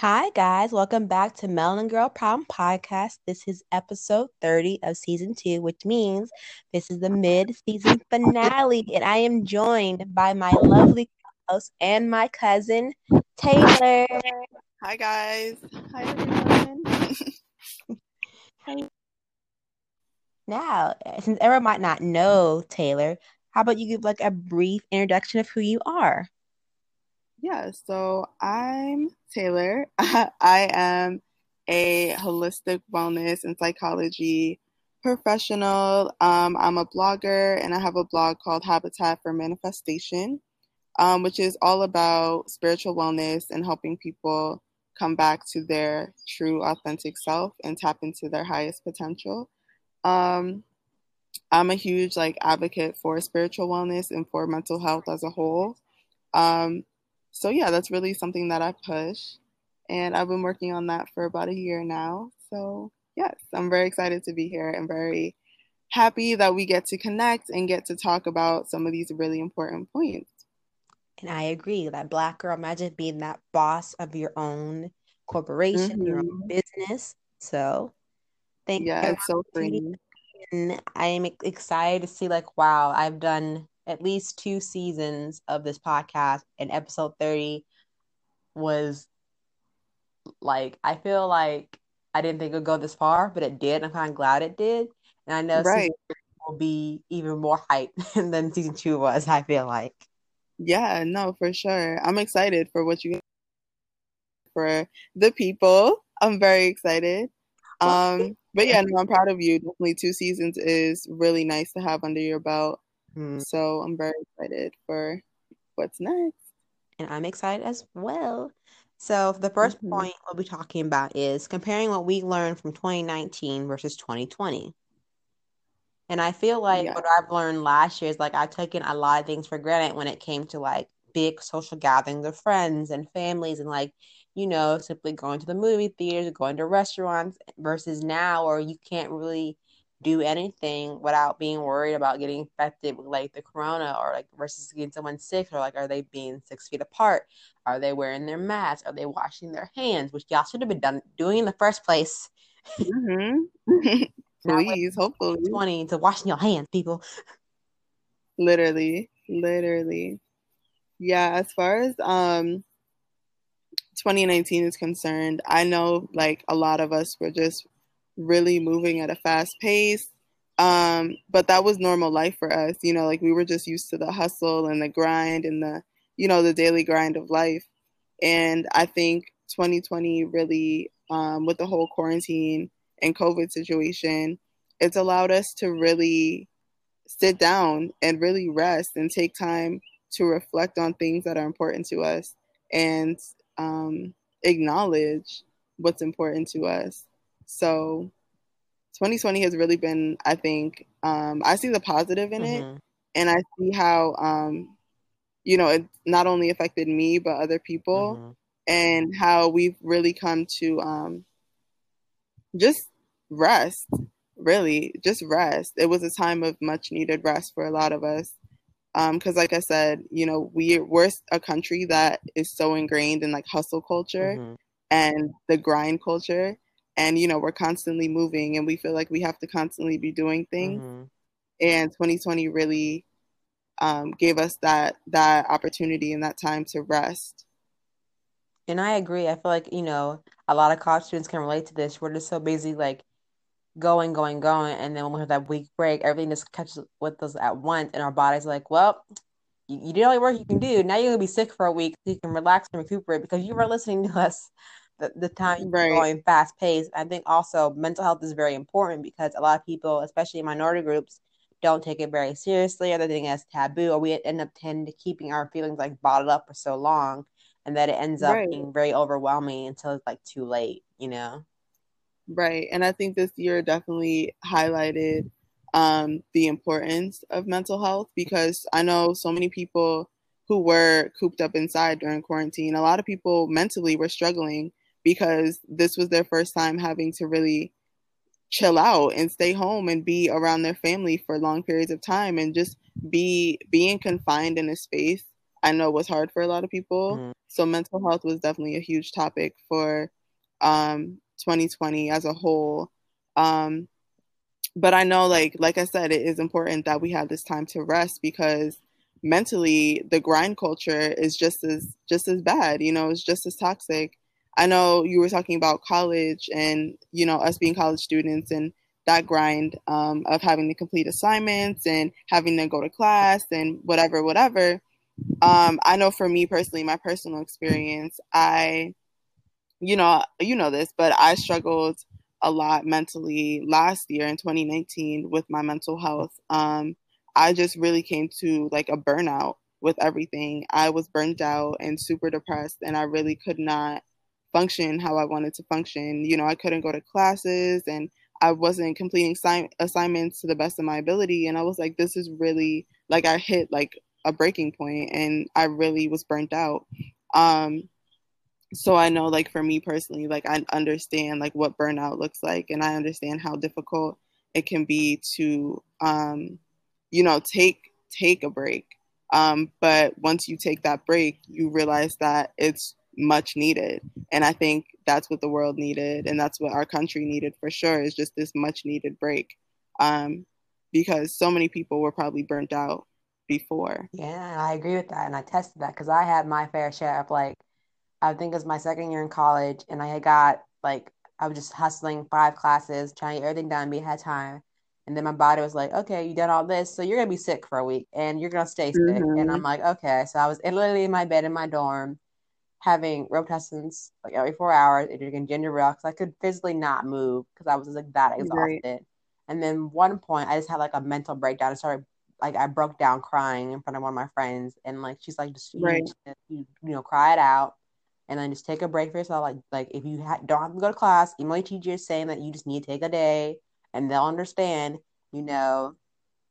Hi, guys. Welcome back to Melanin Girl Problem Podcast. This is episode 30 of season two, which means this is the mid season finale. And I am joined by my lovely host and my cousin, Taylor. Hi, guys. Hi, everyone. now, since everyone might not know Taylor, how about you give like a brief introduction of who you are? Yeah, so I'm Taylor. I am a holistic wellness and psychology professional. Um, I'm a blogger and I have a blog called Habitat for Manifestation, um, which is all about spiritual wellness and helping people come back to their true, authentic self and tap into their highest potential. Um, I'm a huge like advocate for spiritual wellness and for mental health as a whole. Um, so yeah, that's really something that I push, and I've been working on that for about a year now. So yes, I'm very excited to be here and very happy that we get to connect and get to talk about some of these really important points. And I agree that black girl, imagine being that boss of your own corporation, mm-hmm. your own mm-hmm. business. So thank yeah, you. it's so free. And I am excited to see like, wow, I've done at least two seasons of this podcast, and episode 30 was like, I feel like I didn't think it would go this far, but it did. I'm kind of glad it did. And I know right. will be even more hype than season two was, I feel like. Yeah, no, for sure. I'm excited for what you for the people. I'm very excited. Um, but yeah, no, I'm proud of you. Definitely two seasons is really nice to have under your belt. Mm. So I'm very excited for what's next. And I'm excited as well. So the 1st mm-hmm. point we'll be talking about is comparing what we learned from 2019 versus 2020. And I feel like yeah. what I've learned last year is like I've taken a lot of things for granted when it came to like big social gatherings of friends and families and like, you know, simply going to the movie theaters, going to restaurants versus now where you can't really do anything without being worried about getting infected with like the corona or like versus getting someone sick or like are they being six feet apart? Are they wearing their masks? Are they washing their hands? Which y'all should have been done doing in the first place. Mm-hmm. please hopefully. 20 to washing your hands people. Literally literally. Yeah as far as um 2019 is concerned i know like a lot of us were just really moving at a fast pace. Um, but that was normal life for us, you know, like we were just used to the hustle and the grind and the, you know, the daily grind of life. And I think 2020 really, um, with the whole quarantine and COVID situation, it's allowed us to really sit down and really rest and take time to reflect on things that are important to us and um, acknowledge what's important to us. So 2020 has really been, I think, um, I see the positive in mm-hmm. it. And I see how, um, you know, it not only affected me, but other people, mm-hmm. and how we've really come to um, just rest, really, just rest. It was a time of much needed rest for a lot of us. Because, um, like I said, you know, we, we're a country that is so ingrained in like hustle culture mm-hmm. and the grind culture and you know we're constantly moving and we feel like we have to constantly be doing things. Mm-hmm. and 2020 really um, gave us that that opportunity and that time to rest. And i agree. I feel like you know a lot of college students can relate to this. We're just so busy like going going going. And then when we have that week break everything just catches with us at once and our body's like well you, you did all the work you can do. Now you're gonna be sick for a week so you can relax and recuperate because you were listening to us the, the time right. going fast paced. I think also mental health is very important because a lot of people, especially minority groups, don't take it very seriously or they think it's taboo or we end up tend to keeping our feelings like bottled up for so long and that it ends up right. being very overwhelming until it's like too late, you know? Right. And I think this year definitely highlighted um, the importance of mental health because I know so many people who were cooped up inside during quarantine, a lot of people mentally were struggling because this was their first time having to really chill out and stay home and be around their family for long periods of time and just be being confined in a space I know was hard for a lot of people. Mm-hmm. So mental health was definitely a huge topic for um, 2020 as a whole. Um, but I know, like like I said, it is important that we have this time to rest because mentally the grind culture is just as just as bad. You know, it's just as toxic. I know you were talking about college and you know us being college students and that grind um, of having to complete assignments and having to go to class and whatever, whatever. Um, I know for me personally, my personal experience, I, you know, you know this, but I struggled a lot mentally last year in 2019 with my mental health. Um, I just really came to like a burnout with everything. I was burned out and super depressed, and I really could not function how I wanted to function. You know, I couldn't go to classes and I wasn't completing assignments to the best of my ability. And I was like, this is really like I hit like a breaking point and I really was burnt out. Um, so I know like for me personally, like I understand like what burnout looks like and I understand how difficult it can be to um, you know, take take a break. Um, but once you take that break, you realize that it's much needed. And I think that's what the world needed and that's what our country needed for sure is just this much needed break. Um, because so many people were probably burnt out before. Yeah, I agree with that. And I tested that because I had my fair share of like, I think it was my second year in college and I had got like, I was just hustling five classes, trying to get everything done, be ahead time. And then my body was like, okay, you done all this, so you're gonna be sick for a week and you're gonna stay sick. Mm-hmm. And I'm like, okay. So I was literally in my bed in my dorm, having Robitussin like every four hours and drinking ginger ale because I could physically not move because I was like that exhausted. Right. And then one point I just had like a mental breakdown. I started like I broke down crying in front of one of my friends and like she's like just right. you, you know cry it out and then just take a break for yourself. Like like if you ha- don't have to go to class, email your teacher saying that you just need to take a day and they'll understand. You know,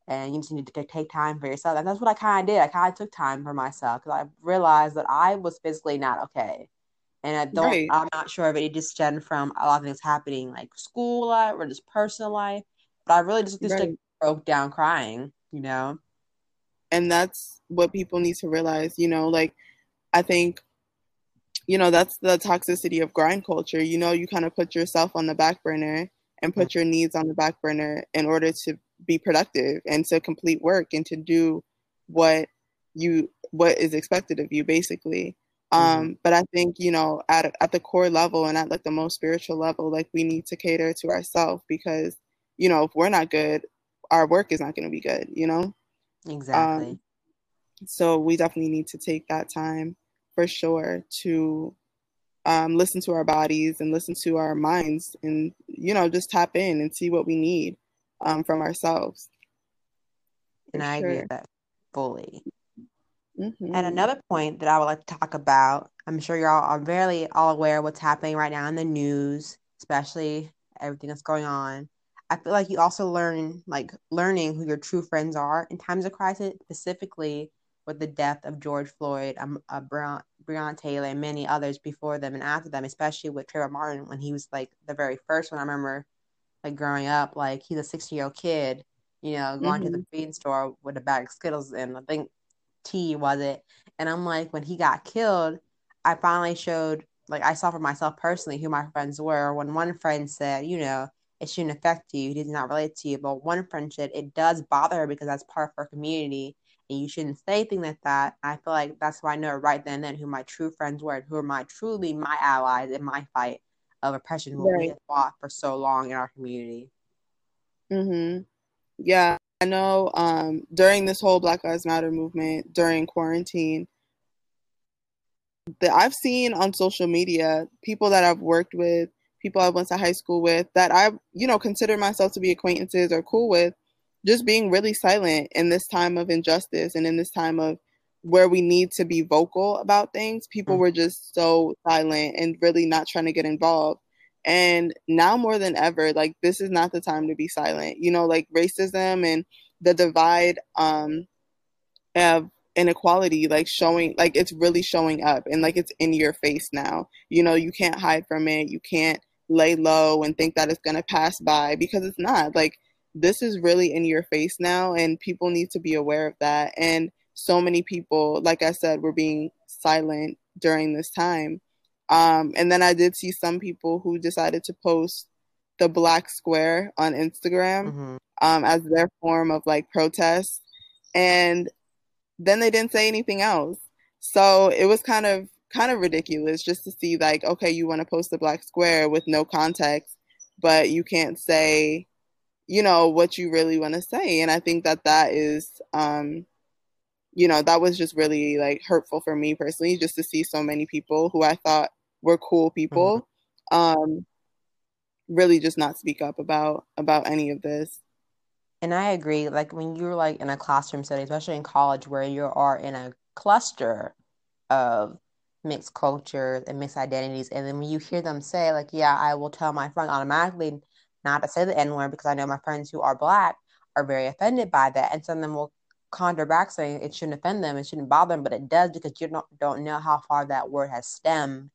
and you just need to take time for yourself. And that's what I kind of did. I kind of took time for myself because I realized that I was physically not okay. And I don't, right. I'm not sure if it just stemmed from a lot of things happening, like school life or just personal life. But I really just, just right. like, broke down crying, you know? And that's what people need to realize, you know, like I think, you know, that's the toxicity of grind culture. You know, you kind of put yourself on the back burner and put mm-hmm. your needs on the back burner in order to be productive and to complete work and to do what you what is expected of you basically. Um mm-hmm. but i think you know at at the core level and at like the most spiritual level like we need to cater to ourselves because you know if we're not good our work is not going to be good you know? Exactly. Um, so we definitely need to take that time for sure to um, listen to our bodies and listen to our minds and you know just tap in and see what we need um, from ourselves. And I sure. agree with that fully. Mm-hmm. And another point that I would like to talk about, I'm sure you're all are very all aware of what's happening right now in the news, especially everything that's going on. I feel like you also learn like learning who your true friends are in times of crisis, specifically with the death of George Floyd, um, uh, Breonna Taylor, and many others before them and after them, especially with Trayvon Martin when he was like the very first one. I remember like growing up, like he's a 16 year old kid, you know, going mm-hmm. to the mm-hmm. feed store with a bag of Skittles and I think tea was it. And I'm like, when he got killed, I finally showed, like, I saw for myself personally who my friends were. When one friend said, you know, it shouldn't affect you, he did not relate to you. But one friend said, it does bother her because that's part of her community and you shouldn't say things like that. I feel like that's why I know right then and then who my true friends were, and who are my truly my allies in my fight of oppression right. we have fought for so long in our community. Mhm. Yeah, I know. Um, during this whole Black Lives Matter movement during quarantine, that I've seen on social media people that I've worked with, people I went to high school with, that I, you know, consider myself to be acquaintances or cool with, just being really silent in this time of injustice and in this time of where we need to be vocal about things, people mm-hmm. were just so silent and really not trying to get involved. And now more than ever, like this is not the time to be silent. You know, like racism and the divide um of inequality like showing like it's really showing up and like it's in your face now. You know, you can't hide from it. You can't lay low and think that it's going to pass by because it's not. Like this is really in your face now and people need to be aware of that. And so many people, like I said, were being silent during this time. Um, and then I did see some people who decided to post the black square on Instagram mm-hmm. um, as their form of like protest. And then they didn't say anything else. So it was kind of kind of ridiculous just to see like, okay, you want to post the black square with no context, but you can't say, you know, what you really want to say. And I think that that is, um, you know, that was just really like hurtful for me personally, just to see so many people who I thought were cool people, mm-hmm. um, really just not speak up about about any of this. And I agree. Like when you're like in a classroom setting, especially in college, where you are in a cluster of mixed cultures and mixed identities, and then when you hear them say, like, "Yeah, I will tell my friend automatically not to say the N word because I know my friends who are black are very offended by that," and some of them will counter back saying it shouldn't offend them, it shouldn't bother them, but it does because you don't don't know how far that word has stemmed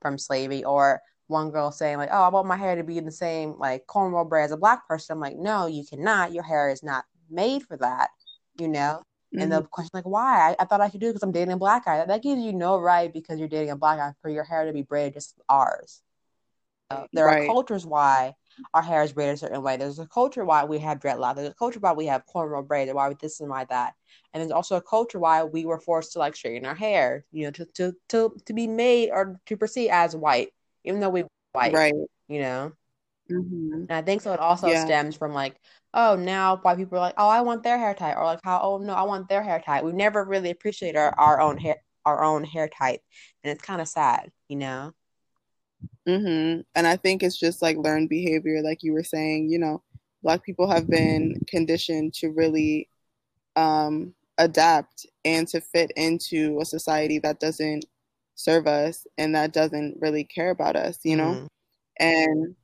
from slavery or one girl saying like, "Oh, I want my hair to be in the same like cornrow braid as a black person." I'm like, "No, you cannot. Your hair is not made for that." You know. Mm-hmm. And the mm-hmm. question like, "Why?" I, I thought I could do it because I'm dating a black guy. That gives you no right because you're dating a black guy for your hair to be braided just ours. There right. are cultures why our hair is braided a certain way. There's a culture why we have dreadlocks. There's a culture why we have cornrow braids. And why we this and why that. And there's also a culture why we were forced to like straighten our hair. You know, to to to to be made or to perceive as white even though we white, right? You know. Mm-hmm. And I think so. It also yeah. stems from like, oh, now white people are like, oh, I want their hair type, or like, how, oh no, I want their hair type. We never really appreciate our, our own hair, our own hair type, and it's kind of sad, you know. Mhm. And I think it's just like learned behavior, like you were saying. You know, black people have been conditioned to really um, adapt and to fit into a society that doesn't serve us and that doesn't really care about us, you know? Mm-hmm. And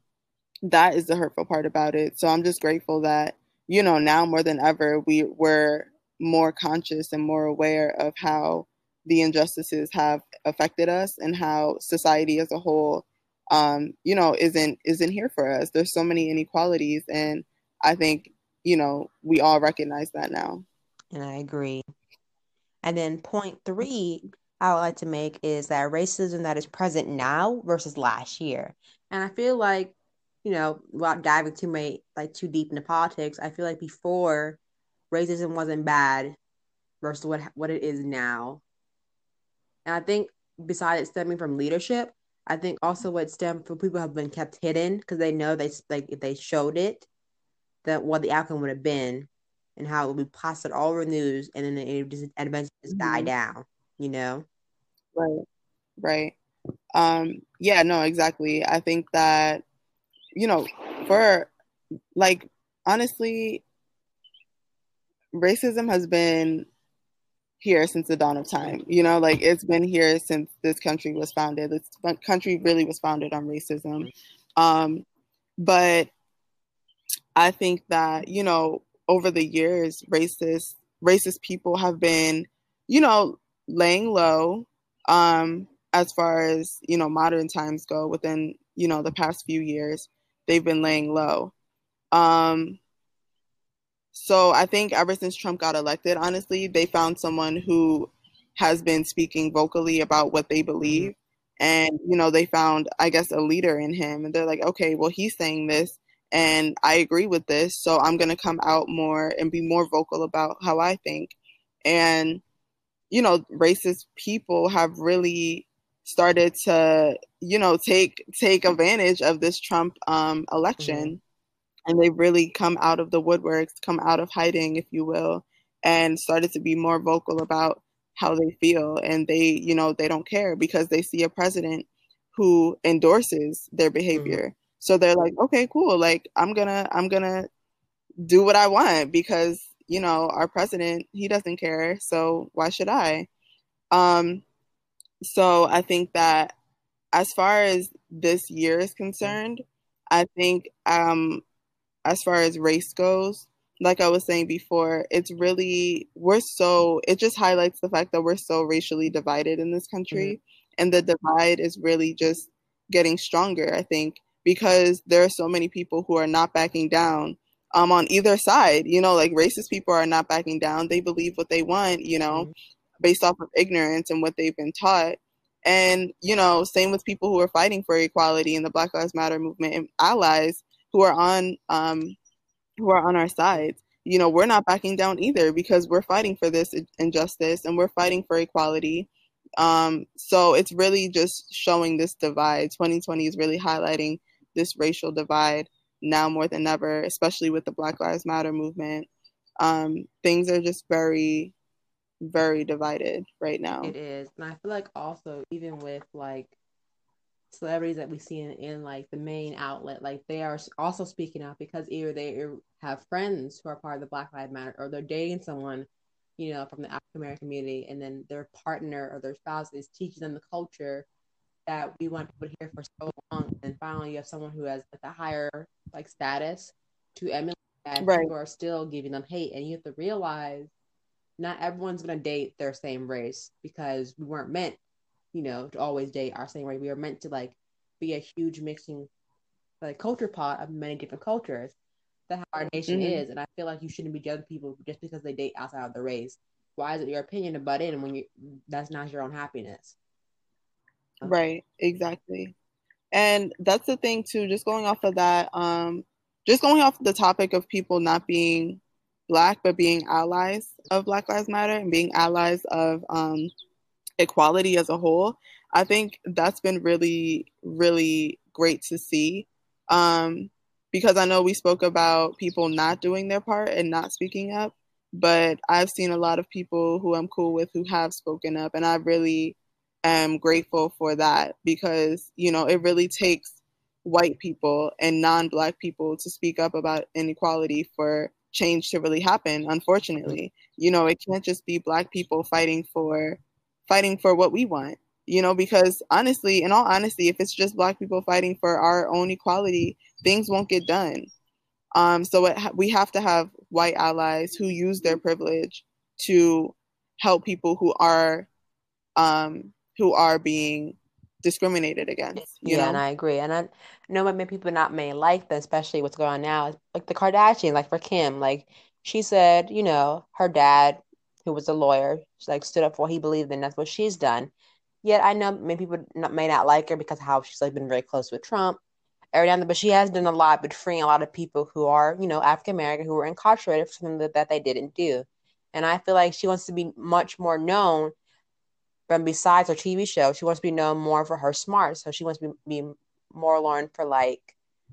that is the hurtful part about it. So I'm just grateful that, you know, now more than ever, we were more conscious and more aware of how the injustices have affected us and how society as a whole um, you know, isn't isn't here for us. There's so many inequalities and I think, you know, we all recognize that now. And I agree. And then point three I would like to make is that racism that is present now versus last year. And I feel like, you know, without diving too much like too deep into politics, I feel like before racism wasn't bad versus what what it is now. And I think besides it stemming from leadership, I think also what stemmed from people have been kept hidden because they know they like if they showed it, that what the outcome would have been, and how it would be plastered all over the news, and then it just eventually just mm-hmm. die down. You know. Right. Right. Um, yeah, no, exactly. I think that, you know, for like, honestly, racism has been here since the dawn of time. You know, like it's been here since this country was founded. This country really was founded on racism. Um, but I think that, you know, over the years, racist racist people have been, you know, laying low, um, as far as you know modern times go within you know the past few years they've been laying low um, so i think ever since trump got elected honestly they found someone who has been speaking vocally about what they believe mm-hmm. and you know they found i guess a leader in him and they're like okay well he's saying this and i agree with this so i'm going to come out more and be more vocal about how i think and you know, racist people have really started to, you know, take take advantage of this Trump um, election, mm-hmm. And they've really come out of the woodworks, come out of hiding, if you will, and started to be more vocal about how they feel, and they, you know, they don't care because they see a president who endorses their behavior. Mm-hmm. So they're like, okay, cool. Like I'm gonna, I'm gonna do what I want because you know, our president, he doesn't care, so why should I? Um, so I think that as far as this year is concerned, I think um, as far as race goes, like I was saying before, it's really, we're so, it just highlights the fact that we're so racially divided in this country. Mm-hmm. And the divide is really just getting stronger, I think, because there are so many people who are not backing down um, on either side. You know, like racist people are not backing down. They believe what they want, you know, mm-hmm. based off of ignorance and what they've been taught. And, you know, same with people who are fighting for equality in the Black Lives Matter movement and allies who are on um, who are on our sides. You know, we're not backing down either because we're fighting for this injustice and we're fighting for equality. Um, so it's really just showing this divide. 2020 is really highlighting this racial divide now more than ever, especially with the Black Lives Matter movement. Um, things are just very, very divided right now. It is. And I feel like also, even with like celebrities that we see in, in like the main outlet, like they are also speaking out because either they have friends who are part of the Black Lives Matter or they're dating someone, you know, from the African American community, and then their partner or their spouse is teaching them the culture that we want people to hear for so long, and finally you have someone who has like a higher like status to emulate that. Right. People are still giving them hate, and you have to realize not everyone's gonna date their same race because we weren't meant, you know, to always date our same race. We are meant to like be a huge mixing, like culture pot of many different cultures. That's how our nation mm-hmm. is, and I feel like you shouldn't be judging people just because they date outside of the race. Why is it your opinion to butt in when you that's not your own happiness? Right, exactly. And that's the thing too, just going off of that, um, just going off the topic of people not being black but being allies of Black Lives Matter and being allies of um, equality as a whole, I think that's been really, really great to see. Um, because I know we spoke about people not doing their part and not speaking up, but I've seen a lot of people who I'm cool with who have spoken up, and I really am grateful for that because, you know, it really takes white people and non black people to speak up about inequality for change to really happen, unfortunately. You know, it can't just be black people fighting for fighting for what we want. You know, because honestly, in all honesty, if it's just black people fighting for our own equality, things won't get done. Um, so it, we have to have white allies who use their privilege to help people who are um, who are being discriminated against. yeah, know? and I agree. And I know many people not may like that, especially what's going on now. Like the Kardashians, like for Kim, like she said, you know, her dad, who was a lawyer, She like stood up for what he believed in. That's what she's done. Yet I know many people not, may not like her because how she's like been very close with Trump. Ariana, but she has done a lot with freeing a lot of people who are, you know, African American who were incarcerated for something that, that they didn't do. And I feel like she wants to be much more known but besides her TV show, she wants to be known more for her smart. So she wants to be, be more known for like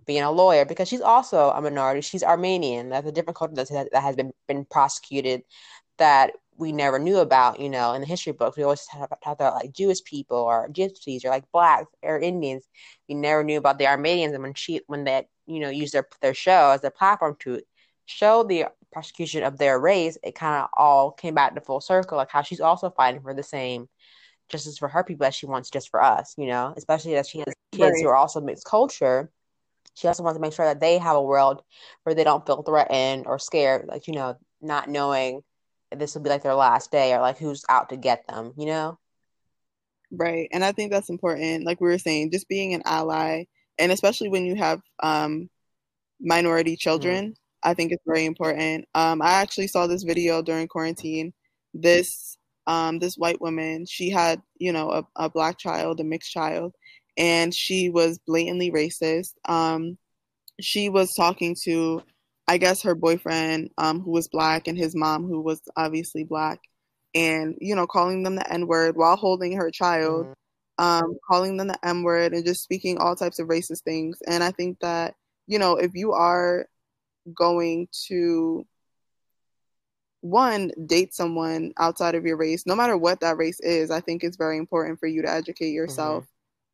being a lawyer because she's also a minority. She's Armenian. That's a different culture that, that has been, been prosecuted that we never knew about, you know, in the history books. We always talk about like Jewish people or gypsies or like blacks or Indians. We never knew about the Armenians. And when she, when they, you know, used their, their show as their platform to show the persecution of their race, it kind of all came back to full circle, like how she's also fighting for the same justice for her people as she wants just for us, you know, especially as she has kids right. who are also mixed culture. She also wants to make sure that they have a world where they don't feel threatened or scared, like, you know, not knowing this will be like their last day or like who's out to get them, you know? Right. And I think that's important. Like we were saying, just being an ally, and especially when you have um, minority children, mm-hmm. I think it's very important. Um, I actually saw this video during quarantine. This um, this white woman, she had, you know, a, a, black child, a mixed child, and she was blatantly racist. Um, she was talking to, I guess, her boyfriend, um, who was black, and his mom, who was obviously black, and, you know, calling them the N word while holding her child, mm-hmm. um, calling them the M word, and just speaking all types of racist things. And I think that, you know, if you are going to one date someone outside of your race no matter what that race is i think it's very important for you to educate yourself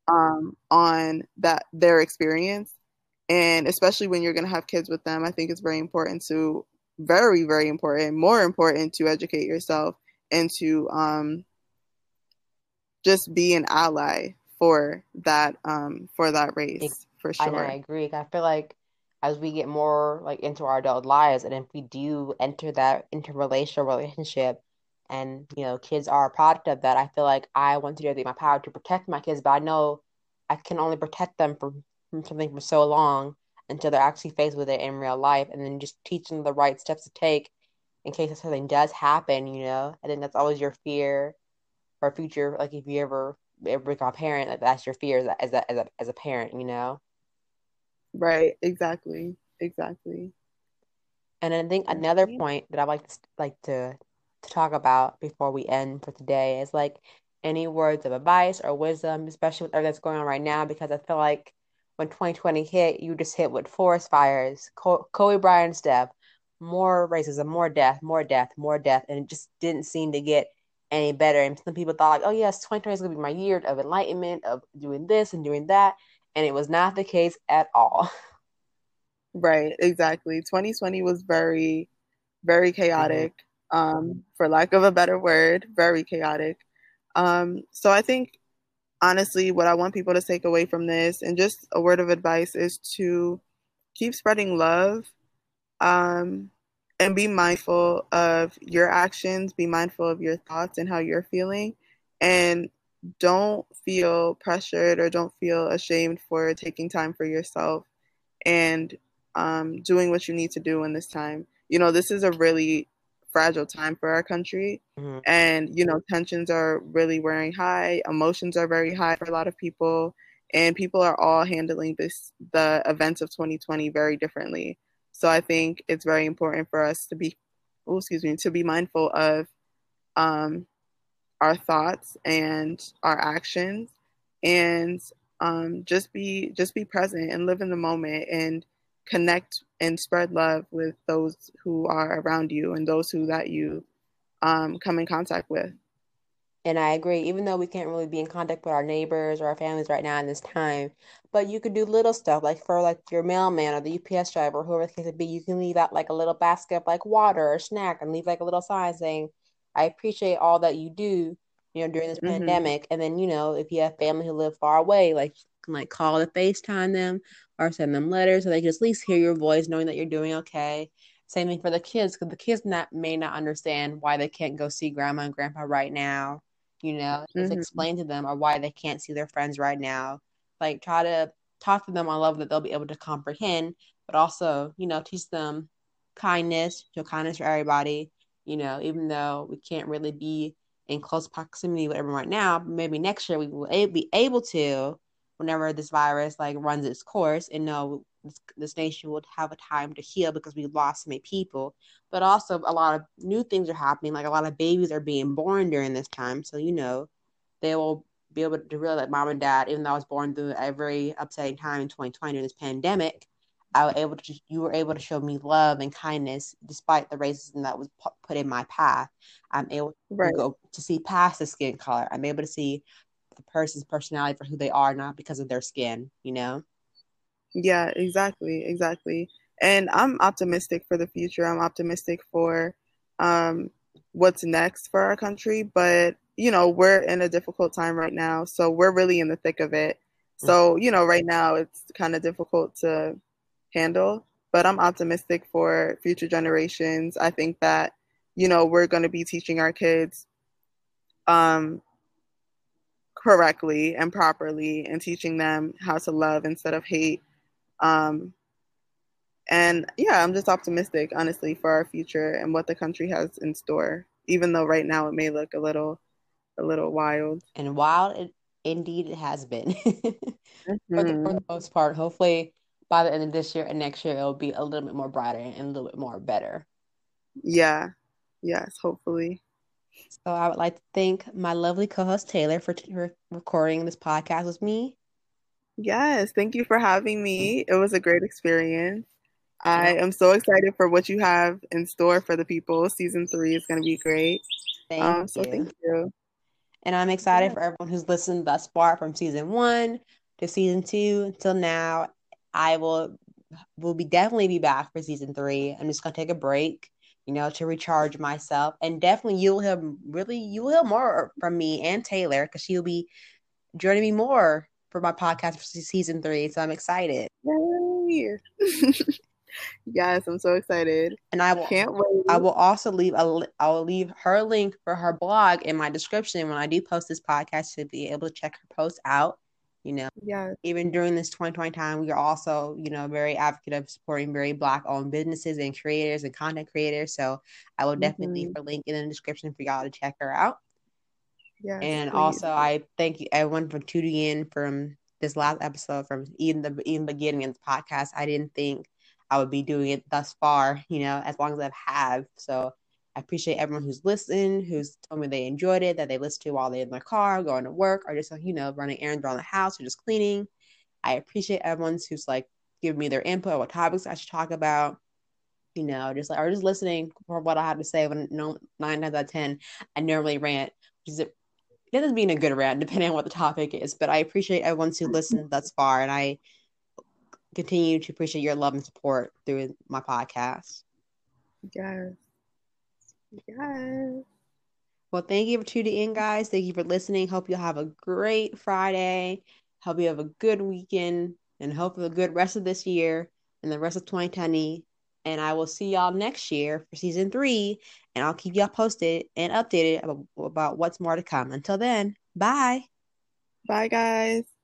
mm-hmm. um, on that their experience and especially when you're going to have kids with them i think it's very important to very very important more important to educate yourself and to um, just be an ally for that um, for that race for sure. I, I agree i feel like as we get more like into our adult lives and if we do enter that interrelational relationship and you know kids are a product of that i feel like i want to do everything in my power to protect my kids but i know i can only protect them from, from something for so long until they're actually faced with it in real life, and then just teach them the right steps to take in case something does happen. You know, And then that's always your fear for future. Like if you ever ever become a parent, like that's your fear as a, as a as a as a parent. You know. Right. Exactly. Exactly. And I think another point that I'd like to like to to talk about before we end for today is like any words of advice or wisdom, especially with everything that's going on right now, because I feel like when 2020 hit, you just hit with forest fires, Kobe Bryant death, more racism, more death, more death, more death, and it just didn't seem to get any better. And some people thought like, oh yes, 2020 is gonna be my year of enlightenment, of doing this and doing that, and it was not the case at all. Right, exactly. 2020 was very, very chaotic, mm-hmm. um, for lack of a better word, very chaotic. Um, so I think honestly, what I want people to take away from this, and just a word of advice, is to keep spreading love um, and be mindful of your actions, be mindful of your thoughts and how you're feeling, and don't feel pressured or don't feel ashamed for taking time for yourself and um, doing what you need to do in this time. You know, this is a really fragile time for our country. Mm-hmm. And, you know, tensions are really wearing high, emotions are very high for a lot of people, and people are all handling this, the events of 2020 very differently. So I think it's very important for us to be, oh, excuse me, to be mindful of um, our thoughts and our actions and um, just be just be present and live in the moment and connect and spread love with those who are around you and those who that you um, come in contact with. And I agree, even though we can't really be in contact with our neighbors or our families right now in this time, but you could do little stuff like for like your mailman or the UPS driver, whoever the case may be, you can leave out like a little basket of like water or snack and leave like a little sign saying, I appreciate all that you do, you know, during this mm-hmm. pandemic. And then, you know, if you have family who live far away, like like call or FaceTime them or send them letters so they can at least hear your voice, knowing that you're doing okay. Same thing for the kids, because the kids not may not understand why they can't go see grandma and grandpa right now. You know, just mm-hmm. explain to them or why they can't see their friends right now. Like try to talk to them on level that they'll be able to comprehend, but also, you know, teach them kindness, show kindness for everybody. You know, even though we can't really be in close proximity with everyone right now, maybe next year we will be able to whenever this virus like runs its course and know this, this nation would have a time to heal because we lost so many people but also a lot of new things are happening like a lot of babies are being born during this time so you know they will be able to realize that mom and dad even though i was born through a very upsetting time in 2020 during this pandemic I was able to you were able to show me love and kindness despite the racism that was put in my path. I'm able right. to go to see past the skin color. I'm able to see the person's personality for who they are, not because of their skin, you know? Yeah, exactly, exactly. And I'm optimistic for the future. I'm optimistic for um, what's next for our country. But, you know, we're in a difficult time right now. So we're really in the thick of it. So, you know, right now it's kind of difficult to handle. But I'm optimistic for future generations. I think that, you know, we're going to be teaching our kids um, correctly and properly and teaching them how to love instead of hate. Um, and yeah, I'm just optimistic, honestly, for our future and what the country has in store. Even though right now it may look a little, a little wild. And wild, it, indeed, it has been mm-hmm. for, the, for the most part. Hopefully, by the end of this year and next year, it'll be a little bit more brighter and a little bit more better. Yeah. Yes. Hopefully. So I would like to thank my lovely co-host Taylor for, t- for recording this podcast with me. Yes, thank you for having me. It was a great experience. I am so excited for what you have in store for the people. Season three is going to be great. Thank um, so you. thank you. And I'm excited for everyone who's listened thus far from season one to season two until now. I will will be definitely be back for season three. I'm just gonna take a break you know, to recharge myself. And definitely you'll hear really you'll hear more from me and Taylor because she'll be joining me more for my podcast for season three. So I'm excited. Yay. yes, I'm so excited. And I will can't wait. I will also leave a I will leave her link for her blog in my description when I do post this podcast to be able to check her post out. You know, yeah. Even during this 2020 time, we are also, you know, very advocate of supporting very black-owned businesses and creators and content creators. So I will definitely mm-hmm. leave a link in the description for y'all to check her out. Yeah. And please. also, I thank you everyone for tuning in from this last episode, from even the even beginning of the podcast. I didn't think I would be doing it thus far, you know, as long as I have. So I appreciate everyone who's listened, who's told me they enjoyed it, that they listen to while they're in their car, going to work, or just, you know, running errands around the house or just cleaning. I appreciate everyone who's like giving me their input, on what topics I should talk about, you know, just like, or just listening for what I have to say when no, nine times out of 10, I normally rant, which is, it doesn't mean a good rant, depending on what the topic is, but I appreciate everyone who listened thus far. And I continue to appreciate your love and support through my podcast. Yes. Yes. Well, thank you for tuning in, guys. Thank you for listening. Hope you'll have a great Friday. Hope you have a good weekend and hope for a good rest of this year and the rest of 2020. And I will see y'all next year for season three. And I'll keep y'all posted and updated about, about what's more to come. Until then, bye. Bye, guys.